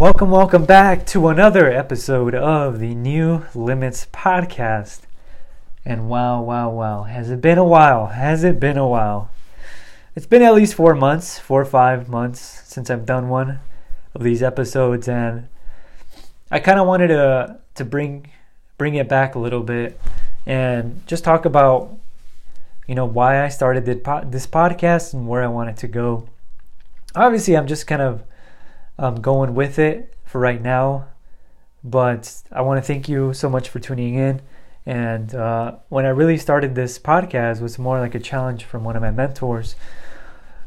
Welcome, welcome back to another episode of the New Limits Podcast. And wow, wow, wow, has it been a while? Has it been a while? It's been at least four months, four or five months since I've done one of these episodes, and I kind of wanted to to bring bring it back a little bit and just talk about you know why I started this podcast and where I want it to go. Obviously, I'm just kind of um, going with it for right now. But I want to thank you so much for tuning in. And uh, when I really started this podcast, was more like a challenge from one of my mentors,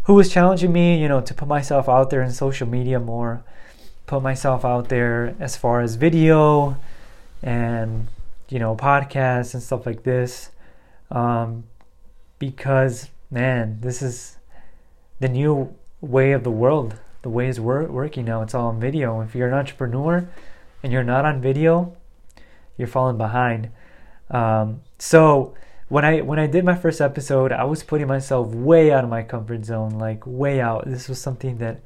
who was challenging me, you know, to put myself out there in social media more, put myself out there as far as video and you know podcasts and stuff like this, um, because man, this is the new way of the world the way it's wor- working now. It's all on video. If you're an entrepreneur and you're not on video, you're falling behind. Um, so when I when I did my first episode, I was putting myself way out of my comfort zone, like way out. This was something that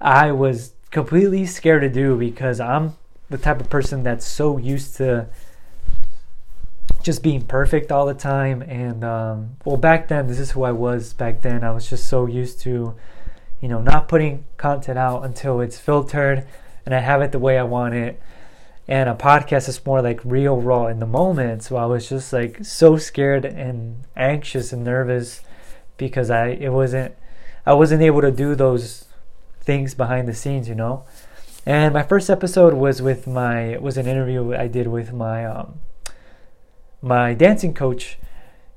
I was completely scared to do because I'm the type of person that's so used to just being perfect all the time. And um, well, back then, this is who I was back then. I was just so used to you know, not putting content out until it's filtered and I have it the way I want it. And a podcast is more like real, raw in the moment. So I was just like so scared and anxious and nervous because I it wasn't I wasn't able to do those things behind the scenes, you know. And my first episode was with my was an interview I did with my um my dancing coach,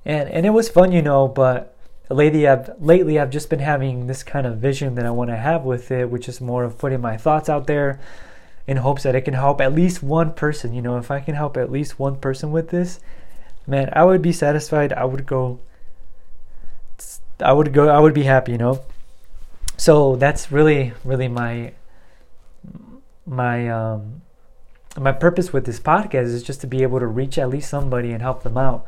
and and it was fun, you know. But lately I've lately I've just been having this kind of vision that I want to have with it, which is more of putting my thoughts out there in hopes that it can help at least one person. You know, if I can help at least one person with this, man, I would be satisfied. I would go. I would go. I would be happy. You know. So that's really, really my my um my purpose with this podcast is just to be able to reach at least somebody and help them out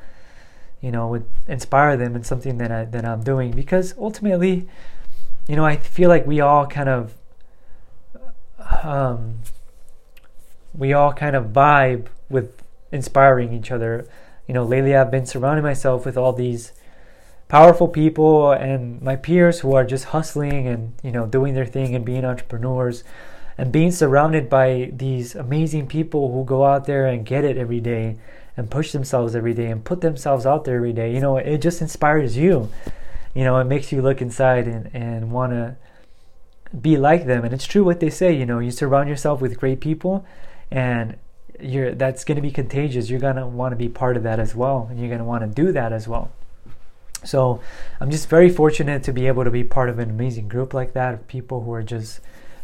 you know, would inspire them in something that I that I'm doing because ultimately, you know, I feel like we all kind of um, we all kind of vibe with inspiring each other. You know, lately I've been surrounding myself with all these powerful people and my peers who are just hustling and, you know, doing their thing and being entrepreneurs and being surrounded by these amazing people who go out there and get it every day and push themselves every day and put themselves out there every day. You know, it just inspires you. You know, it makes you look inside and, and want to be like them. And it's true what they say, you know, you surround yourself with great people and you're that's going to be contagious. You're going to want to be part of that as well and you're going to want to do that as well. So, I'm just very fortunate to be able to be part of an amazing group like that of people who are just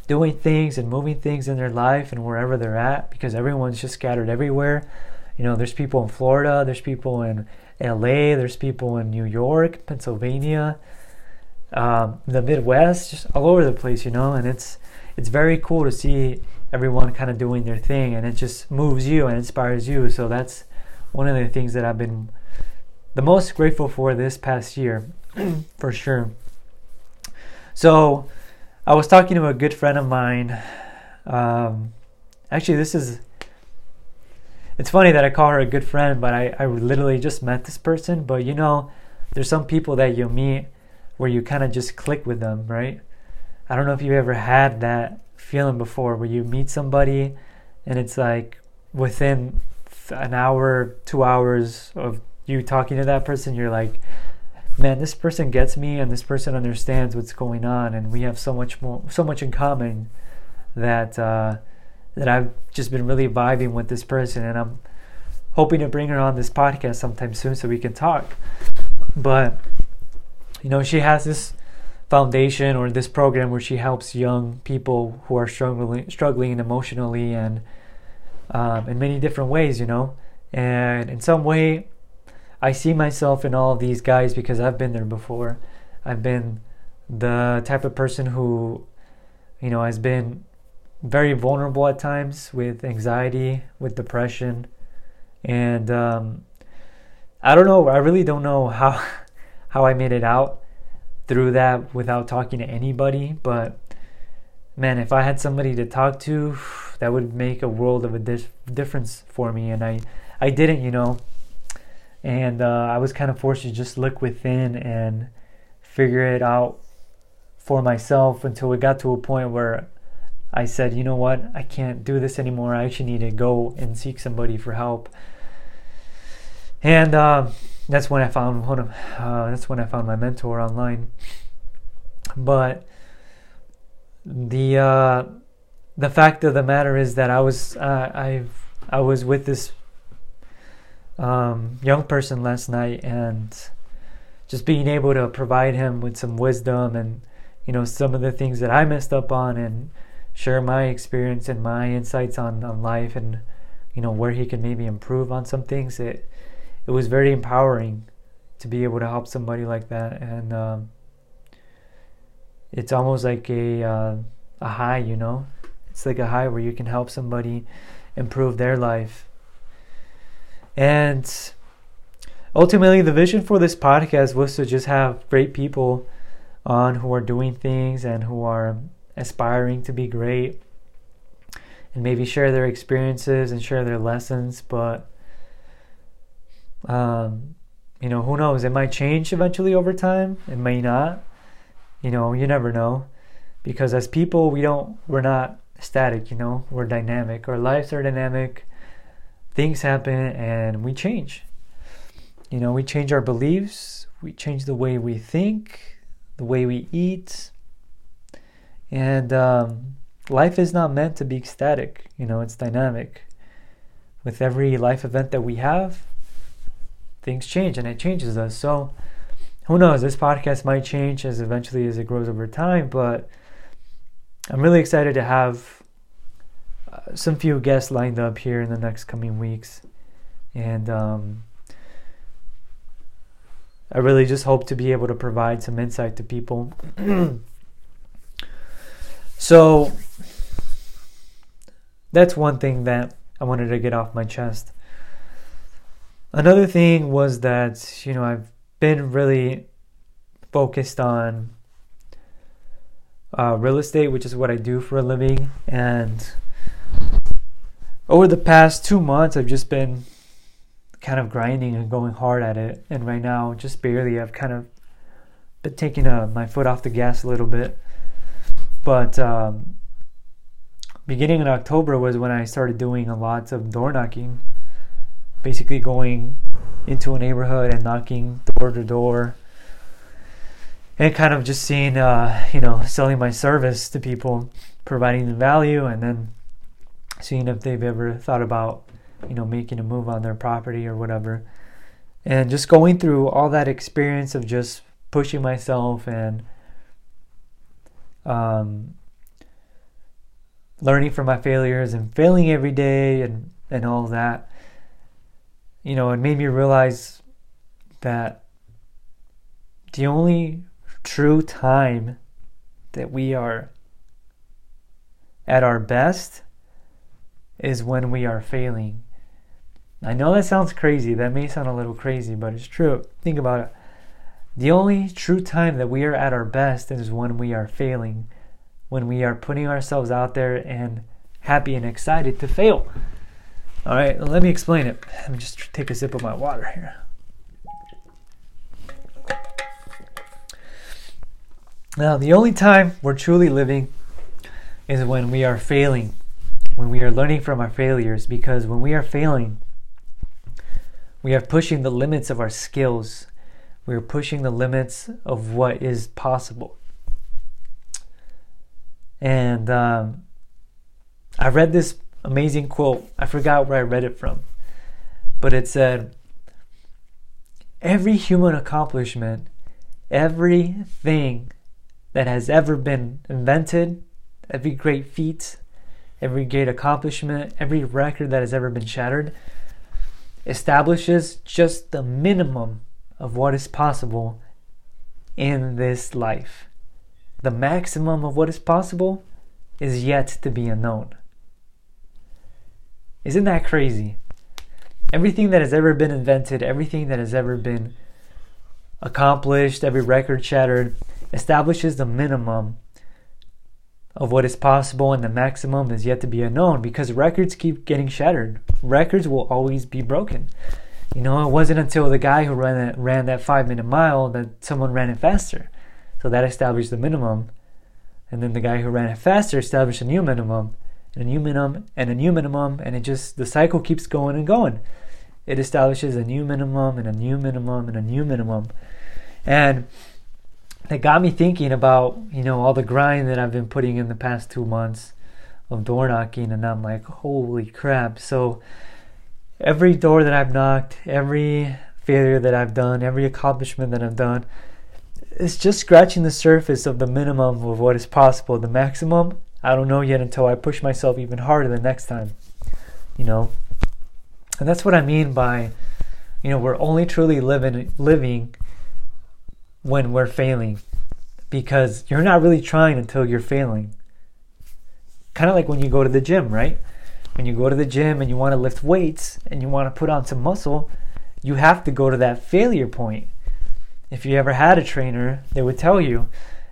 doing things and moving things in their life and wherever they're at because everyone's just scattered everywhere you know, there's people in Florida, there's people in LA, there's people in New York, Pennsylvania, um, the Midwest, just all over the place, you know, and it's it's very cool to see everyone kind of doing their thing and it just moves you and inspires you. So that's one of the things that I've been the most grateful for this past year, for sure. So I was talking to a good friend of mine. Um, actually, this is it's funny that I call her a good friend, but I, I literally just met this person. But you know, there's some people that you meet where you kind of just click with them, right? I don't know if you ever had that feeling before where you meet somebody and it's like within an hour, two hours of you talking to that person, you're like, man, this person gets me and this person understands what's going on, and we have so much more, so much in common that. Uh, that I've just been really vibing with this person, and I'm hoping to bring her on this podcast sometime soon so we can talk. But you know, she has this foundation or this program where she helps young people who are struggling struggling emotionally and um, in many different ways, you know. And in some way, I see myself in all of these guys because I've been there before. I've been the type of person who, you know, has been very vulnerable at times with anxiety, with depression, and um, I don't know. I really don't know how how I made it out through that without talking to anybody. But man, if I had somebody to talk to, that would make a world of a di- difference for me. And I, I didn't, you know. And uh, I was kind of forced to just look within and figure it out for myself until we got to a point where I said, you know what, I can't do this anymore. I actually need to go and seek somebody for help. And uh, that's when I found one of, uh, that's when I found my mentor online. But the uh, the fact of the matter is that I was uh, I I was with this um, young person last night and just being able to provide him with some wisdom and you know some of the things that I messed up on and share my experience and my insights on, on life and you know where he can maybe improve on some things it it was very empowering to be able to help somebody like that and um, it's almost like a uh, a high, you know. It's like a high where you can help somebody improve their life. And ultimately, the vision for this podcast was to just have great people on who are doing things and who are aspiring to be great and maybe share their experiences and share their lessons. But, um, you know, who knows? It might change eventually over time, it may not. You know you never know. Because as people we don't we're not static you know? We're dynamic. Our lives are dynamic. Things happen and we change. You know we change our beliefs. We change the way we think the way we eat and um, life is not meant to be static you know it's dynamic with every life event that we have things change and it changes us so who knows? This podcast might change as eventually as it grows over time, but I'm really excited to have uh, some few guests lined up here in the next coming weeks, and um, I really just hope to be able to provide some insight to people. so that's one thing that I wanted to get off my chest. Another thing was that you know I've been really focused on uh, real estate, which is what I do for a living. And over the past two months, I've just been kind of grinding and going hard at it. And right now, just barely, I've kind of been taking uh, my foot off the gas a little bit. But um, beginning in October was when I started doing a lot of door knocking, basically going into a neighborhood and knocking door to door and kind of just seeing uh, you know selling my service to people providing the value and then seeing if they've ever thought about you know making a move on their property or whatever. And just going through all that experience of just pushing myself and um, learning from my failures and failing every day and and all that you know, it made me realize that the only true time that we are at our best is when we are failing. I know that sounds crazy. That may sound a little crazy, but it's true. Think about it. The only true time that we are at our best is when we are failing, when we are putting ourselves out there and happy and excited to fail. All right, let me explain it. Let me just take a sip of my water here. Now, the only time we're truly living is when we are failing, when we are learning from our failures, because when we are failing, we are pushing the limits of our skills. We are pushing the limits of what is possible. And um, I read this amazing quote. I forgot where I read it from, but it said, Every human accomplishment, everything that has ever been invented, every great feat, every great accomplishment, every record that has ever been shattered, establishes just the minimum of what is possible in this life. The maximum of what is possible is yet to be unknown. Isn't that crazy? Everything that has ever been invented, everything that has ever been accomplished, every record shattered, establishes the minimum of what is possible and the maximum is yet to be unknown because records keep getting shattered. Records will always be broken. You know, it wasn't until the guy who ran that, ran that five minute mile that someone ran it faster. So that established the minimum. And then the guy who ran it faster established a new minimum, and a new minimum, and a new minimum, and it just, the cycle keeps going and going. It establishes a new minimum, and a new minimum, and a new minimum. And that got me thinking about, you know, all the grind that I've been putting in the past two months of door knocking, and I'm like, holy crap. So, every door that I've knocked, every failure that I've done, every accomplishment that I've done, it's just scratching the surface of the minimum of what is possible. The maximum, I don't know yet until I push myself even harder the next time. You know? And that's what I mean by, you know, we're only truly living living when we're failing. Because you're not really trying until you're failing. Kind of like when you go to the gym, right? When you go to the gym and you want to lift weights and you want to put on some muscle, you have to go to that failure point. If you ever had a trainer, they would tell you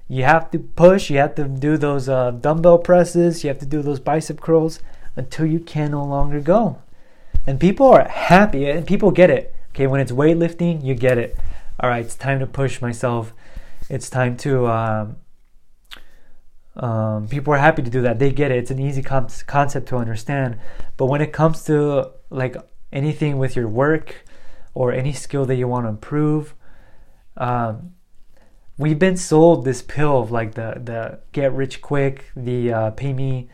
you have to push, you have to do those uh, dumbbell presses, you have to do those bicep curls until you can no longer go. And people are happy and people get it. Okay, when it's weightlifting, you get it. All right, it's time to push myself. It's time to um, um, people are happy to do that. They get it. It's an easy com- concept to understand. But when it comes to like anything with your work or any skill that you want to improve, um, we've been sold this pill of like the the get rich quick, the uh, pay me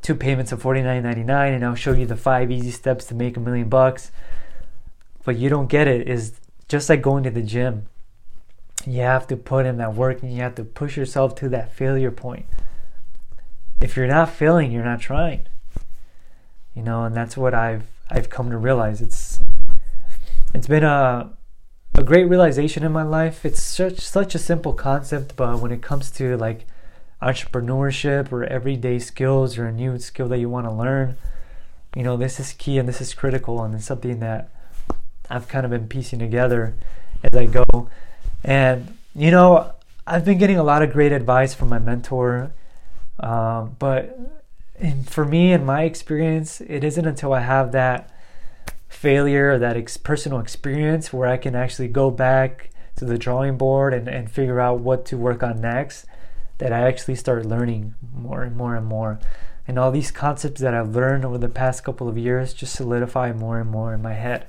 two payments of forty nine ninety nine, and I'll show you the five easy steps to make a million bucks. But you don't get it. Is just like going to the gym you have to put in that work and you have to push yourself to that failure point. If you're not failing, you're not trying. You know, and that's what I've I've come to realize. It's it's been a a great realization in my life. It's such such a simple concept, but when it comes to like entrepreneurship or everyday skills or a new skill that you want to learn, you know, this is key and this is critical and it's something that I've kind of been piecing together as I go. And, you know, I've been getting a lot of great advice from my mentor. Um, but in, for me, in my experience, it isn't until I have that failure or that ex- personal experience where I can actually go back to the drawing board and, and figure out what to work on next that I actually start learning more and more and more. And all these concepts that I've learned over the past couple of years just solidify more and more in my head.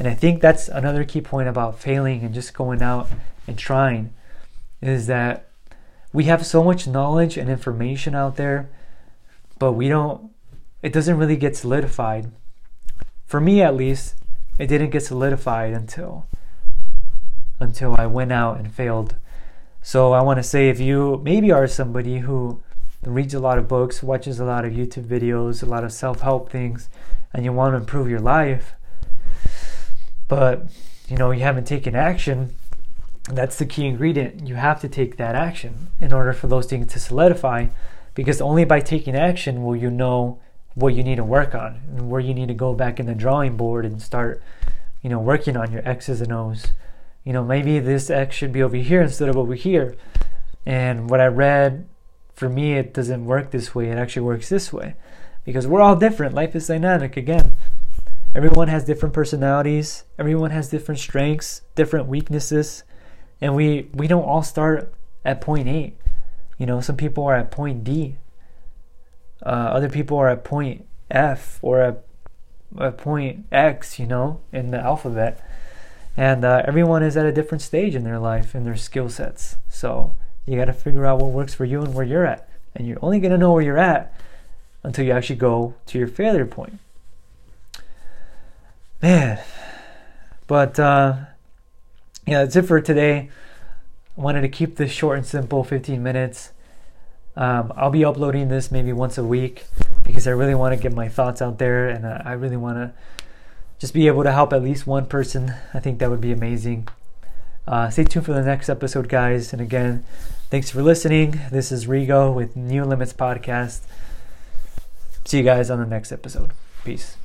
And I think that's another key point about failing and just going out and trying is that we have so much knowledge and information out there, but we don't, it doesn't really get solidified. For me, at least, it didn't get solidified until until I went out and failed. So I want to say if you maybe are somebody who reads a lot of books, watches a lot of YouTube videos, a lot of self-help things, and you want to improve your life, but you know you haven't taken action that's the key ingredient. You have to take that action in order for those things to solidify because only by taking action will you know what you need to work on and where you need to go back in the drawing board and start you know working on your x's and o's. You know maybe this x should be over here instead of over here. And what i read for me it doesn't work this way. It actually works this way. Because we're all different. Life is dynamic again Everyone has different personalities, everyone has different strengths, different weaknesses, and we we don't all start at point A. You know, some people are at point D. Uh, other people are at point F or at, at point X, you know, in the alphabet. And uh, everyone is at a different stage in their life and their skill sets. So you got to figure out what works for you and where you're at. And you're only going to know where you're at until you actually go to your failure point man. But uh, yeah, that's it for today. I wanted to keep this short and simple, 15 minutes. Um, I'll be uploading this maybe once a week because I really want to get my thoughts out there and I really want to just be able to help at least one person. I think that would be amazing. Uh, stay tuned for the next episode, guys. And again, thanks for listening. This is Rigo with New Limits Podcast. See you guys on the next episode. Peace.